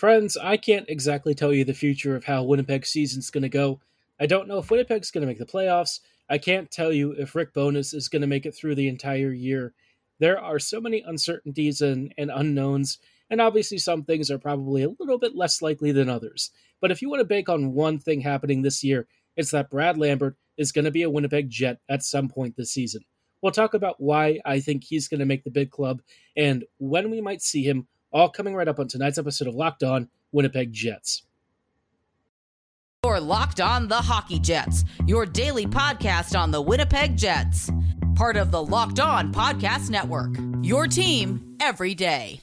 Friends, I can't exactly tell you the future of how Winnipeg's season's going to go. I don't know if Winnipeg's going to make the playoffs. I can't tell you if Rick Bowness is going to make it through the entire year. There are so many uncertainties and, and unknowns, and obviously some things are probably a little bit less likely than others. But if you want to bank on one thing happening this year, it's that Brad Lambert is going to be a Winnipeg Jet at some point this season. We'll talk about why I think he's going to make the big club and when we might see him all coming right up on tonight's episode of Locked On Winnipeg Jets. You're Locked On the Hockey Jets, your daily podcast on the Winnipeg Jets. Part of the Locked On Podcast Network. Your team every day.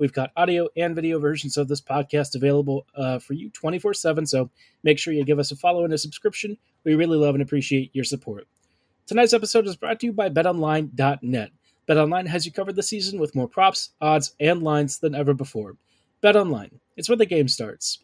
We've got audio and video versions of this podcast available uh, for you 24 7. So make sure you give us a follow and a subscription. We really love and appreciate your support. Tonight's episode is brought to you by betonline.net. BetOnline has you covered this season with more props, odds, and lines than ever before. BetOnline, it's where the game starts.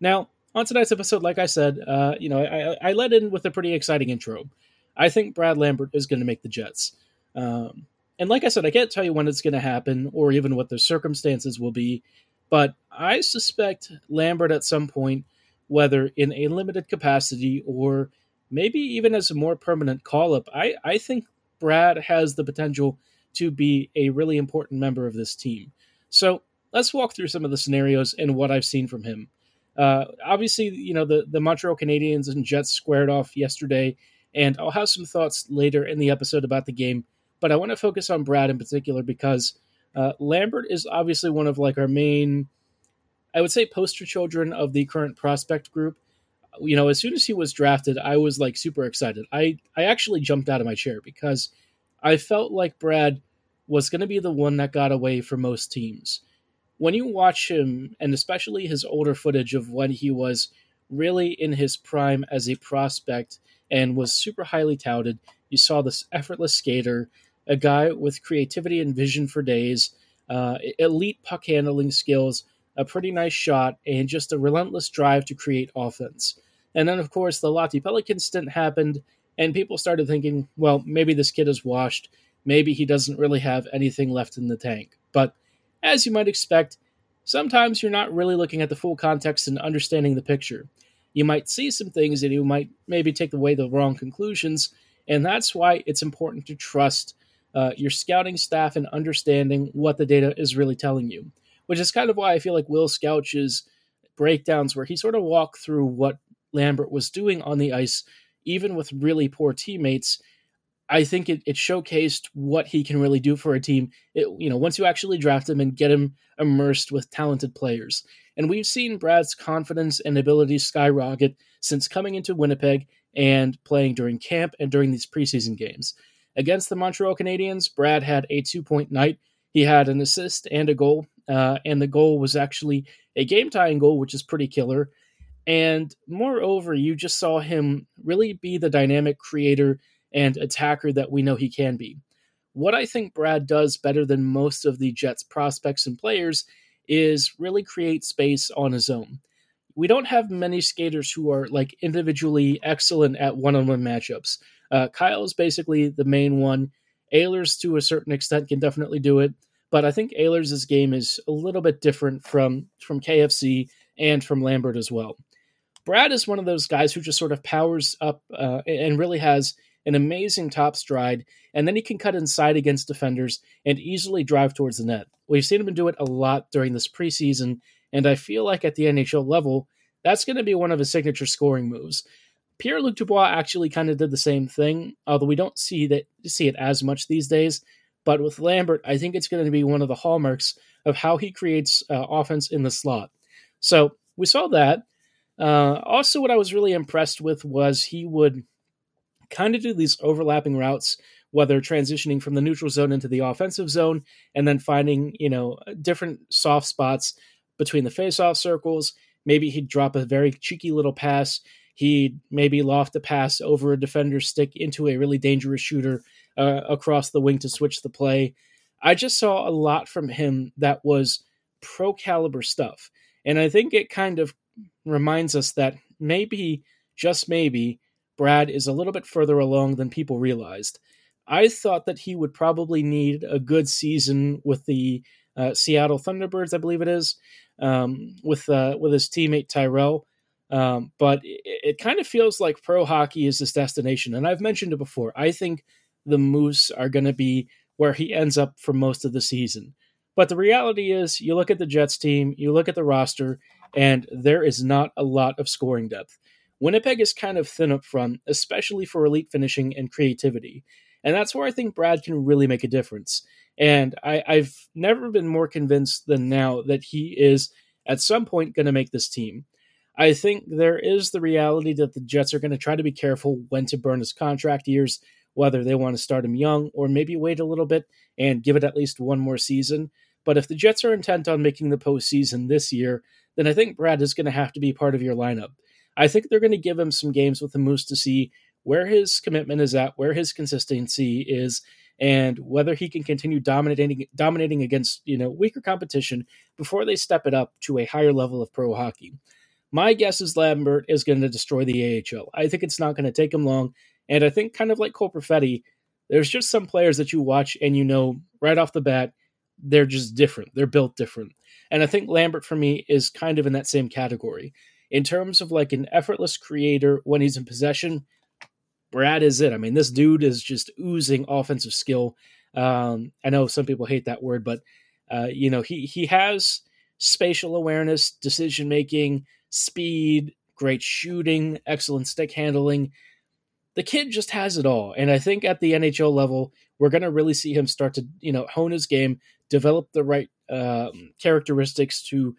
Now, on tonight's episode, like I said, uh, you know, I, I led in with a pretty exciting intro. I think Brad Lambert is going to make the Jets. Um, and like I said, I can't tell you when it's going to happen or even what the circumstances will be, but I suspect Lambert at some point, whether in a limited capacity or maybe even as a more permanent call up, I, I think Brad has the potential to be a really important member of this team. So let's walk through some of the scenarios and what I've seen from him. Uh, obviously, you know, the, the Montreal Canadiens and Jets squared off yesterday, and I'll have some thoughts later in the episode about the game but I want to focus on Brad in particular because uh, Lambert is obviously one of like our main, I would say, poster children of the current prospect group. You know, as soon as he was drafted, I was like super excited. I I actually jumped out of my chair because I felt like Brad was going to be the one that got away for most teams. When you watch him, and especially his older footage of when he was really in his prime as a prospect and was super highly touted, you saw this effortless skater a guy with creativity and vision for days, uh, elite puck handling skills, a pretty nice shot, and just a relentless drive to create offense. And then, of course, the Lahti Pelicans stint happened, and people started thinking, well, maybe this kid is washed. Maybe he doesn't really have anything left in the tank. But as you might expect, sometimes you're not really looking at the full context and understanding the picture. You might see some things and you might maybe take away the wrong conclusions, and that's why it's important to trust uh, your scouting staff and understanding what the data is really telling you, which is kind of why I feel like Will Scouch's breakdowns, where he sort of walked through what Lambert was doing on the ice, even with really poor teammates. I think it, it showcased what he can really do for a team. It, you know, once you actually draft him and get him immersed with talented players. And we've seen Brad's confidence and ability skyrocket since coming into Winnipeg and playing during camp and during these preseason games. Against the Montreal Canadiens, Brad had a two point night. He had an assist and a goal, uh, and the goal was actually a game tying goal, which is pretty killer. And moreover, you just saw him really be the dynamic creator and attacker that we know he can be. What I think Brad does better than most of the Jets prospects and players is really create space on his own. We don't have many skaters who are like individually excellent at one on one matchups. Uh, Kyle is basically the main one. Ehlers, to a certain extent, can definitely do it, but I think Ehlers' game is a little bit different from from KFC and from Lambert as well. Brad is one of those guys who just sort of powers up uh, and really has an amazing top stride, and then he can cut inside against defenders and easily drive towards the net. We've seen him do it a lot during this preseason, and I feel like at the NHL level, that's going to be one of his signature scoring moves. Pierre Luc Dubois actually kind of did the same thing, although we don't see that see it as much these days. But with Lambert, I think it's going to be one of the hallmarks of how he creates uh, offense in the slot. So we saw that. Uh, also, what I was really impressed with was he would kind of do these overlapping routes, whether transitioning from the neutral zone into the offensive zone, and then finding you know different soft spots between the face-off circles. Maybe he'd drop a very cheeky little pass. He'd maybe loft a pass over a defender's stick into a really dangerous shooter uh, across the wing to switch the play. I just saw a lot from him that was pro caliber stuff. And I think it kind of reminds us that maybe, just maybe, Brad is a little bit further along than people realized. I thought that he would probably need a good season with the uh, Seattle Thunderbirds, I believe it is, um, with uh, with his teammate Tyrell. Um, but it, it kind of feels like pro hockey is his destination, and I've mentioned it before. I think the Moose are going to be where he ends up for most of the season. But the reality is, you look at the Jets team, you look at the roster, and there is not a lot of scoring depth. Winnipeg is kind of thin up front, especially for elite finishing and creativity. And that's where I think Brad can really make a difference. And I, have never been more convinced than now that he is at some point going to make this team. I think there is the reality that the Jets are going to try to be careful when to burn his contract years, whether they want to start him young or maybe wait a little bit and give it at least one more season. But if the Jets are intent on making the postseason this year, then I think Brad is going to have to be part of your lineup. I think they're going to give him some games with the Moose to see where his commitment is at, where his consistency is, and whether he can continue dominating dominating against you know weaker competition before they step it up to a higher level of pro hockey. My guess is Lambert is going to destroy the AHL. I think it's not going to take him long, and I think kind of like Cole Perfetti, there's just some players that you watch and you know right off the bat they're just different. They're built different. And I think Lambert for me is kind of in that same category. In terms of like an effortless creator when he's in possession, Brad is it. I mean, this dude is just oozing offensive skill. Um, I know some people hate that word, but uh, you know, he he has spatial awareness, decision making, speed, great shooting, excellent stick handling. The kid just has it all. And I think at the NHL level, we're going to really see him start to, you know, hone his game, develop the right um, characteristics to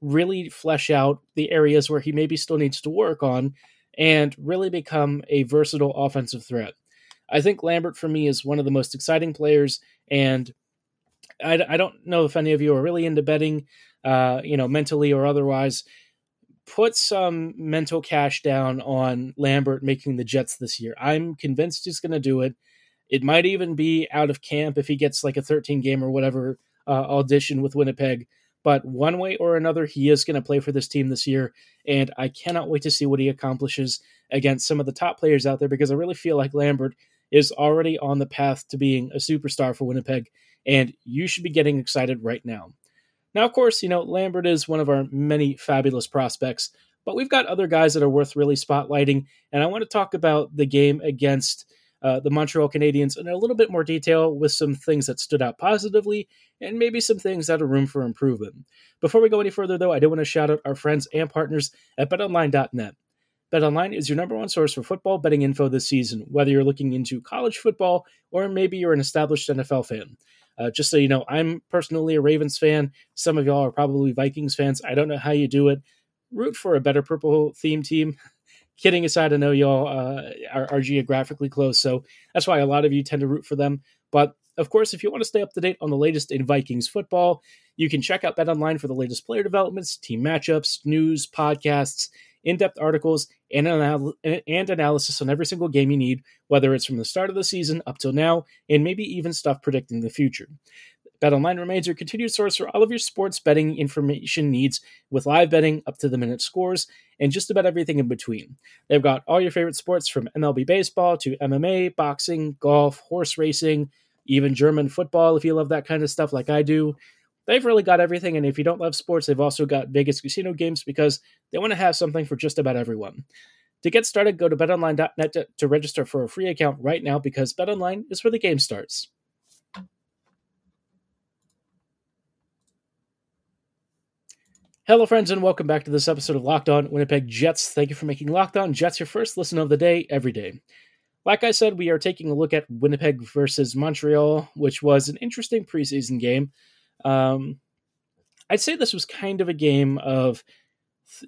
really flesh out the areas where he maybe still needs to work on and really become a versatile offensive threat. I think Lambert for me is one of the most exciting players, and I, I don't know if any of you are really into betting, uh, you know, mentally or otherwise. Put some mental cash down on Lambert making the Jets this year. I'm convinced he's going to do it. It might even be out of camp if he gets like a 13 game or whatever uh, audition with Winnipeg. But one way or another, he is going to play for this team this year. And I cannot wait to see what he accomplishes against some of the top players out there because I really feel like Lambert is already on the path to being a superstar for Winnipeg. And you should be getting excited right now. Now, of course, you know, Lambert is one of our many fabulous prospects, but we've got other guys that are worth really spotlighting. And I want to talk about the game against uh, the Montreal Canadiens in a little bit more detail with some things that stood out positively and maybe some things that are room for improvement. Before we go any further, though, I do want to shout out our friends and partners at betonline.net. BetOnline is your number one source for football betting info this season, whether you're looking into college football or maybe you're an established NFL fan. Uh, just so you know, I'm personally a Ravens fan. Some of y'all are probably Vikings fans. I don't know how you do it. Root for a better purple theme team kidding aside, I know y'all uh, are, are, geographically close, so that's why a lot of you tend to root for them. But of course, if you want to stay up to date on the latest in Vikings football, you can check out Bet Online for the latest player developments, team matchups, news, podcasts, in-depth articles, and, anal- and analysis on every single game you need, whether it's from the start of the season up till now, and maybe even stuff predicting the future. BetOnline remains your continued source for all of your sports betting information needs with live betting, up to the minute scores, and just about everything in between. They've got all your favorite sports from MLB baseball to MMA, boxing, golf, horse racing, even German football if you love that kind of stuff like I do. They've really got everything, and if you don't love sports, they've also got Vegas casino games because they want to have something for just about everyone. To get started, go to betonline.net to, to register for a free account right now because BetOnline is where the game starts. Hello, friends, and welcome back to this episode of Locked On Winnipeg Jets. Thank you for making Locked On Jets your first listen of the day every day. Like I said, we are taking a look at Winnipeg versus Montreal, which was an interesting preseason game. Um, I'd say this was kind of a game of,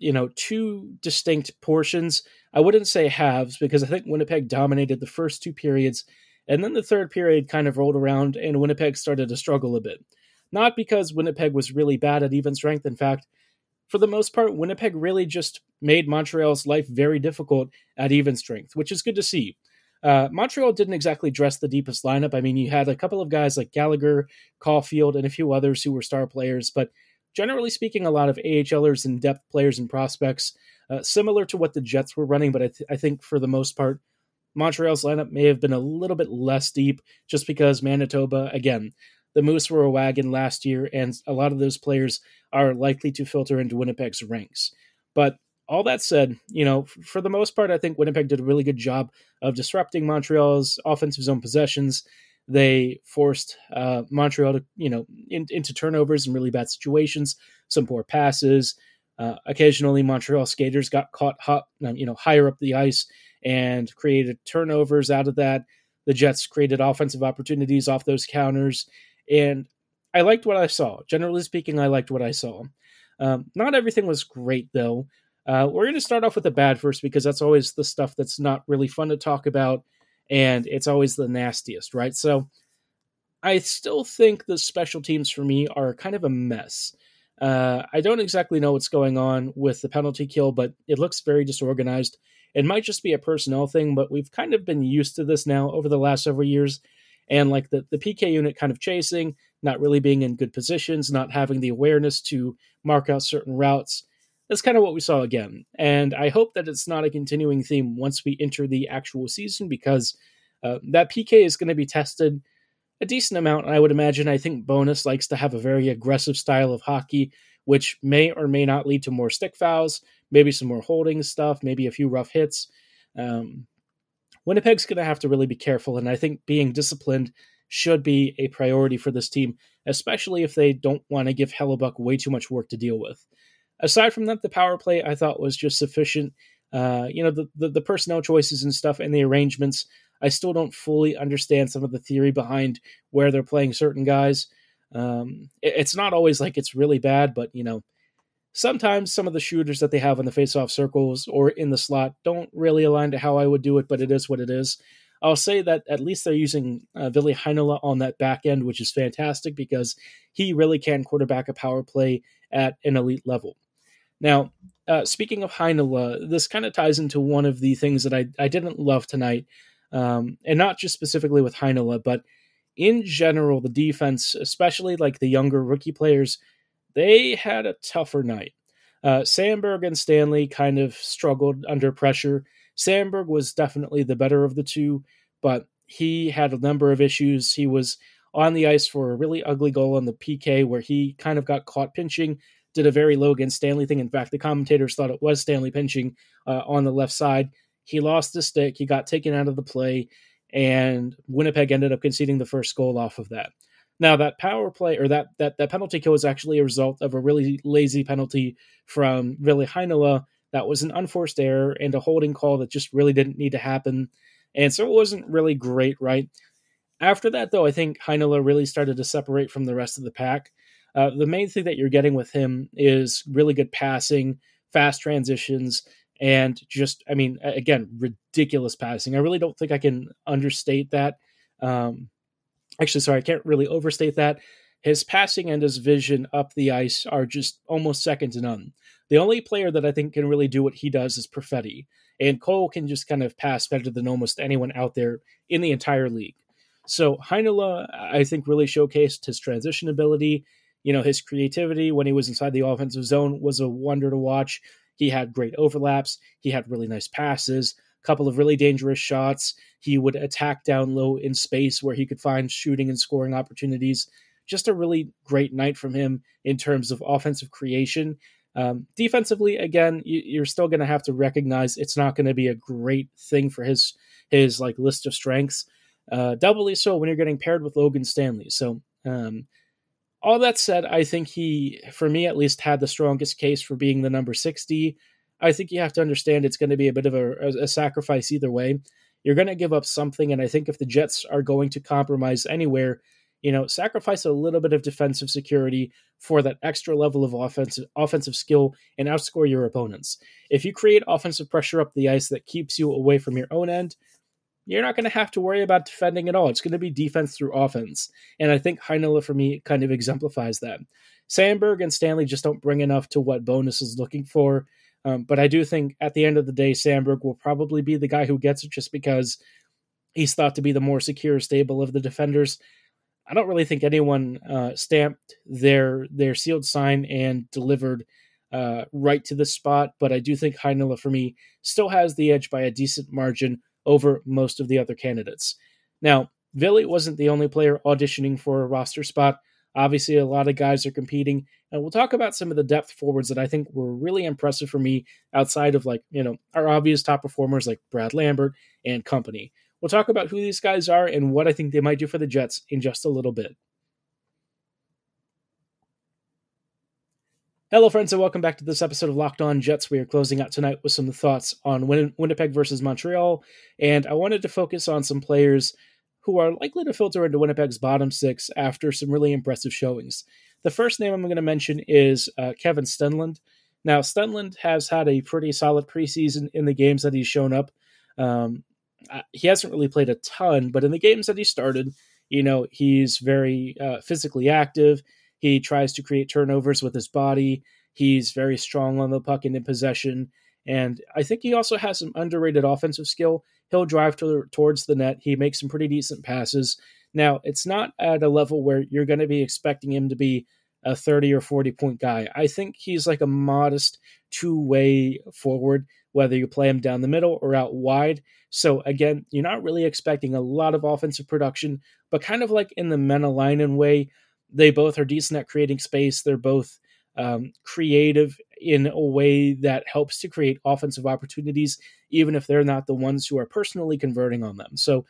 you know, two distinct portions. I wouldn't say halves because I think Winnipeg dominated the first two periods, and then the third period kind of rolled around and Winnipeg started to struggle a bit. Not because Winnipeg was really bad at even strength. In fact, for the most part, Winnipeg really just made Montreal's life very difficult at even strength, which is good to see. Uh, Montreal didn't exactly dress the deepest lineup. I mean, you had a couple of guys like Gallagher, Caulfield, and a few others who were star players, but generally speaking, a lot of AHLers and depth players and prospects, uh, similar to what the Jets were running. But I, th- I, think for the most part, Montreal's lineup may have been a little bit less deep just because Manitoba, again, the Moose were a wagon last year, and a lot of those players are likely to filter into Winnipeg's ranks. But all that said, you know, for the most part, I think Winnipeg did a really good job of disrupting Montreal's offensive zone possessions. They forced uh, Montreal to, you know, in, into turnovers and really bad situations, some poor passes. Uh, occasionally, Montreal skaters got caught hot, you know, higher up the ice and created turnovers out of that. The Jets created offensive opportunities off those counters, and I liked what I saw. Generally speaking, I liked what I saw. Um, not everything was great, though. Uh, we're going to start off with the bad first because that's always the stuff that's not really fun to talk about, and it's always the nastiest, right? So I still think the special teams for me are kind of a mess. Uh, I don't exactly know what's going on with the penalty kill, but it looks very disorganized. It might just be a personnel thing, but we've kind of been used to this now over the last several years. And like the, the PK unit kind of chasing, not really being in good positions, not having the awareness to mark out certain routes that's kind of what we saw again. And I hope that it's not a continuing theme once we enter the actual season because uh, that PK is going to be tested a decent amount. I would imagine. I think Bowness likes to have a very aggressive style of hockey, which may or may not lead to more stick fouls, maybe some more holding stuff, maybe a few rough hits. Um, Winnipeg's going to have to really be careful, and I think being disciplined should be a priority for this team, especially if they don't want to give Hellebuyck way too much work to deal with. Aside from that, the power play I thought was just sufficient. Uh, you know, the, the, the personnel choices and stuff and the arrangements. I still don't fully understand some of the theory behind where they're playing certain guys. Um, it, it's not always like it's really bad, but you know, sometimes some of the shooters that they have in the face-off circles or in the slot don't really align to how I would do it, but it is what it is. I'll say that at least they're using uh, Ville Heinola on that back end, which is fantastic because he really can quarterback a power play at an elite level. Now, uh, speaking of Heinola, this kind of ties into one of the things that I, I didn't love tonight, um, and not just specifically with Heinola, but in general, the defense, especially like the younger rookie players, they had a tougher night. Uh, Samberg and Stanley kind of struggled under pressure. Samberg was definitely the better of the two, but he had a number of issues. He was on the ice for a really ugly goal on the PK where he kind of got caught pinching did a very Logan Stanley thing. In fact, the commentators thought it was Stanley pinching uh, on the left side. He lost the stick. He got taken out of the play, and Winnipeg ended up conceding the first goal off of that. Now that power play or that that that penalty kill was actually a result of a really lazy penalty from Ville Heinola. That was an unforced error and a holding call that just really didn't need to happen. And so it wasn't really great, right? After that, though, I think Heinola really started to separate from the rest of the pack. Uh, the main thing that you're getting with him is really good passing, fast transitions, and just, I mean, again, ridiculous passing. I really don't think I can understate that. Um, actually, sorry, I can't really overstate that. His passing and his vision up the ice are just almost second to none. The only player that I think can really do what he does is Perfetti, and Cole can just kind of pass better than almost anyone out there in the entire league. So Heinola, I think, really showcased his transition ability you know, his creativity when he was inside the offensive zone was a wonder to watch. He had great overlaps. He had really nice passes, a couple of really dangerous shots. He would attack down low in space where he could find shooting and scoring opportunities. Just a really great night from him in terms of offensive creation. Um, defensively, again, you, are still going to have to recognize it's not going to be a great thing for his his like list of strengths. Uh, doubly so when you're getting paired with Logan Stanley. So um, all that said, I think he, for me at least, had the strongest case for being the number 60. I think you have to understand it's going to be a bit of a, a sacrifice either way. you're going to give up something. And I think if the Jets are going to compromise anywhere, you know, sacrifice a little bit of defensive security for that extra level of offensive offensive skill and outscore your opponents. If you create offensive pressure up the ice that keeps you away from your own end, you're not going to have to worry about defending at all. It's going to be defense through offense. And I think Heinola, for me, kind of exemplifies that. Samberg and Stanley just don't bring enough to what Bowness is looking for. Um, but I do think at the end of the day, Samberg will probably be the guy who gets it just because he's thought to be the more secure, stable of the defenders. I don't really think anyone uh, stamped their their sealed sign and delivered uh, right to the spot, but I do think Heinola for me still has the edge by a decent margin over most of the other candidates. Now, Ville wasn't the only player auditioning for a roster spot. Obviously, a lot of guys are competing, and we'll talk about some of the depth forwards that I think were really impressive for me outside of like, you know, our obvious top performers like Brad Lambert and company. We'll talk about who these guys are and what I think they might do for the Jets in just a little bit. Hello, friends, and welcome back to this episode of Locked On Jets. We are closing out tonight with some thoughts on Win- Winnipeg versus Montreal, and I wanted to focus on some players who are likely to filter into Winnipeg's bottom six after some really impressive showings. The first name I'm going to mention is uh, Kevin Stenlund. Now, Stenlund has had a pretty solid preseason in the games that he's shown up. Um, uh, he hasn't really played a ton, but in the games that he started, you know, he's very uh, physically active. He tries to create turnovers with his body. He's very strong on the puck and in possession. And I think he also has some underrated offensive skill. He'll drive to, towards the net. He makes some pretty decent passes. Now, it's not at a level where you're going to be expecting him to be a 30 or 40 point guy. I think he's like a modest two way forward, whether you play him down the middle or out wide. So, again, you're not really expecting a lot of offensive production, but kind of like in the Mäenalanen way, they both are decent at creating space. They're both um, creative in a way that helps to create offensive opportunities, even if they're not the ones who are personally converting on them. So,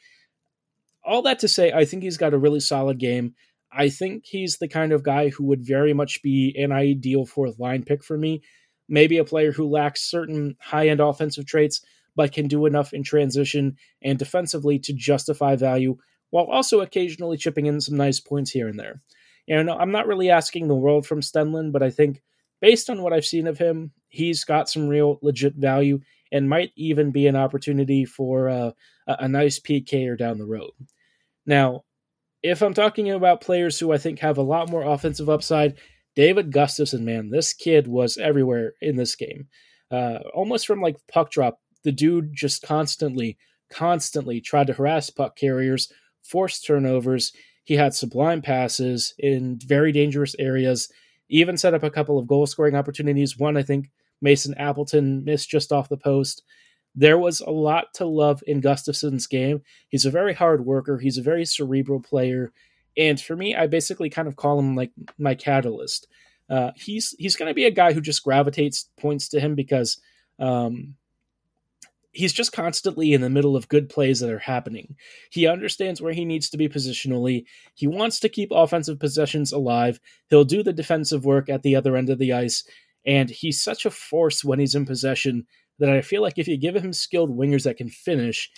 all that to say, I think he's got a really solid game. I think he's the kind of guy who would very much be an ideal fourth line pick for me. Maybe a player who lacks certain high end offensive traits, but can do enough in transition and defensively to justify value, while also occasionally chipping in some nice points here and there. You know, I'm not really asking the world from Stenlund, but I think based on what I've seen of him, he's got some real legit value and might even be an opportunity for uh, a nice PK or down the road. Now, if I'm talking about players who I think have a lot more offensive upside, David Gustafsson, man, this kid was everywhere in this game. Uh, almost from like puck drop, the dude just constantly, constantly tried to harass puck carriers, force turnovers. He had sublime passes in very dangerous areas, even set up a couple of goal scoring opportunities. One, I think Mason Appleton missed just off the post. There was a lot to love in Gustafsson's game. He's a very hard worker, he's a very cerebral player. And for me, I basically kind of call him like my catalyst. Uh, he's he's going to be a guy who just gravitates points to him because um, he's just constantly in the middle of good plays that are happening. He understands where he needs to be positionally. He wants to keep offensive possessions alive. He'll do the defensive work at the other end of the ice. And he's such a force when he's in possession that I feel like if you give him skilled wingers that can finish,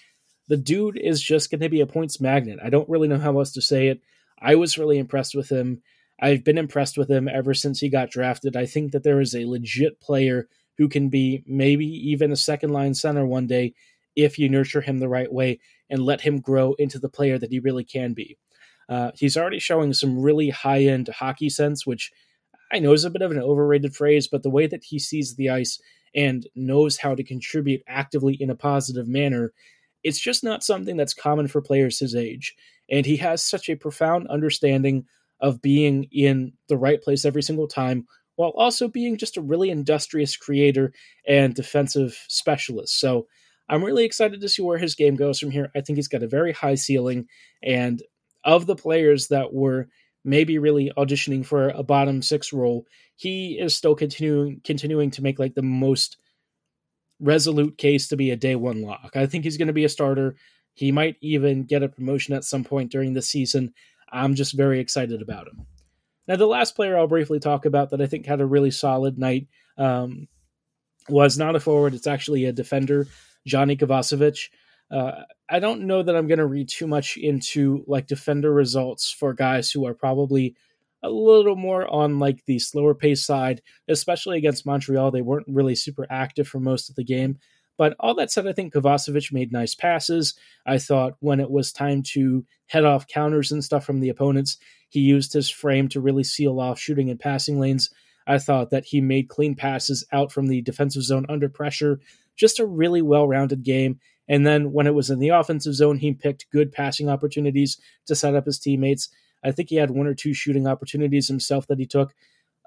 the dude is just going to be a points magnet. I don't really know how else to say it. I was really impressed with him. I've been impressed with him ever since he got drafted. I think that there is a legit player who can be maybe even a second line center one day if you nurture him the right way and let him grow into the player that he really can be. Uh, he's already showing some really high end hockey sense, which I know is a bit of an overrated phrase, but the way that he sees the ice and knows how to contribute actively in a positive manner, it's just not something that's common for players his age. And he has such a profound understanding of being in the right place every single time while also being just a really industrious creator and defensive specialist. So I'm really excited to see where his game goes from here. I think he's got a very high ceiling. And of the players that were maybe really auditioning for a bottom six role, he is still continuing continuing to make like the most resolute case to be a day one lock. I think he's going to be a starter. He might even get a promotion at some point during the season. I'm just very excited about him. Now, the last player I'll briefly talk about that I think had a really solid night um, was not a forward. It's actually a defender, Johnny Kovacevic. Uh, I don't know that I'm going to read too much into like defender results for guys who are probably a little more on like the slower pace side, especially against Montreal. They weren't really super active for most of the game. But all that said, I think Kovacevic made nice passes. I thought when it was time to head off counters and stuff from the opponents, he used his frame to really seal off shooting and passing lanes. I thought that he made clean passes out from the defensive zone under pressure. Just a really well rounded game. And then when it was in the offensive zone, he picked good passing opportunities to set up his teammates. I think he had one or two shooting opportunities himself that he took.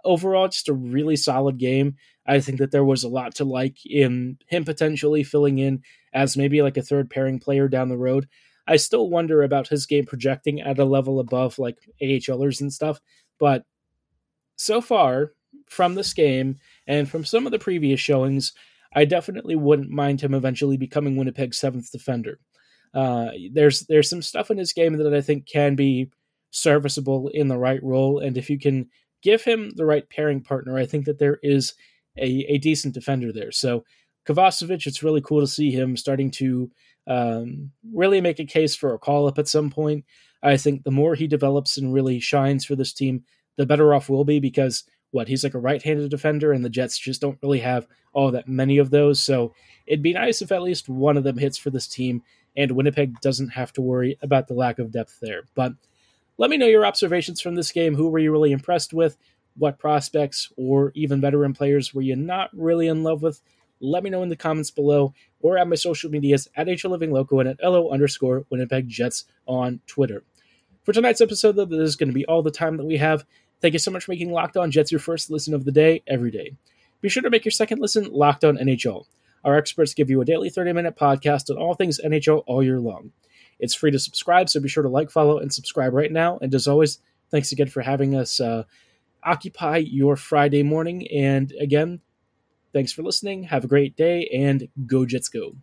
Overall, just a really solid game. I think that there was a lot to like in him potentially filling in as maybe like a third pairing player down the road. I still wonder about his game projecting at a level above like AHLers and stuff, but so far from this game and from some of the previous showings, I definitely wouldn't mind him eventually becoming Winnipeg's seventh defender. Uh, there's there's some stuff in his game that I think can be serviceable in the right role, and if you can give him the right pairing partner, I think that there is a, a decent defender there. So Kovacevic, it's really cool to see him starting to um, really make a case for a call up at some point. I think the more he develops and really shines for this team, the better off we'll be because what he's like a right-handed defender and the Jets just don't really have all that many of those. So it'd be nice if at least one of them hits for this team and Winnipeg doesn't have to worry about the lack of depth there. But let me know your observations from this game. Who were you really impressed with? What prospects or even veteran players were you not really in love with? Let me know in the comments below or at my social medias at HL Living Loco and at LO underscore Winnipeg Jets on Twitter. For tonight's episode, though, this is going to be all the time that we have. Thank you so much for making Locked On Jets your first listen of the day every day. Be sure to make your second listen Locked On NHL. Our experts give you a daily 30 minute podcast on all things NHL all year long. It's free to subscribe, so be sure to like, follow, and subscribe right now. And as always, thanks again for having us uh, occupy your Friday morning. And again, thanks for listening. Have a great day, and go Jets go.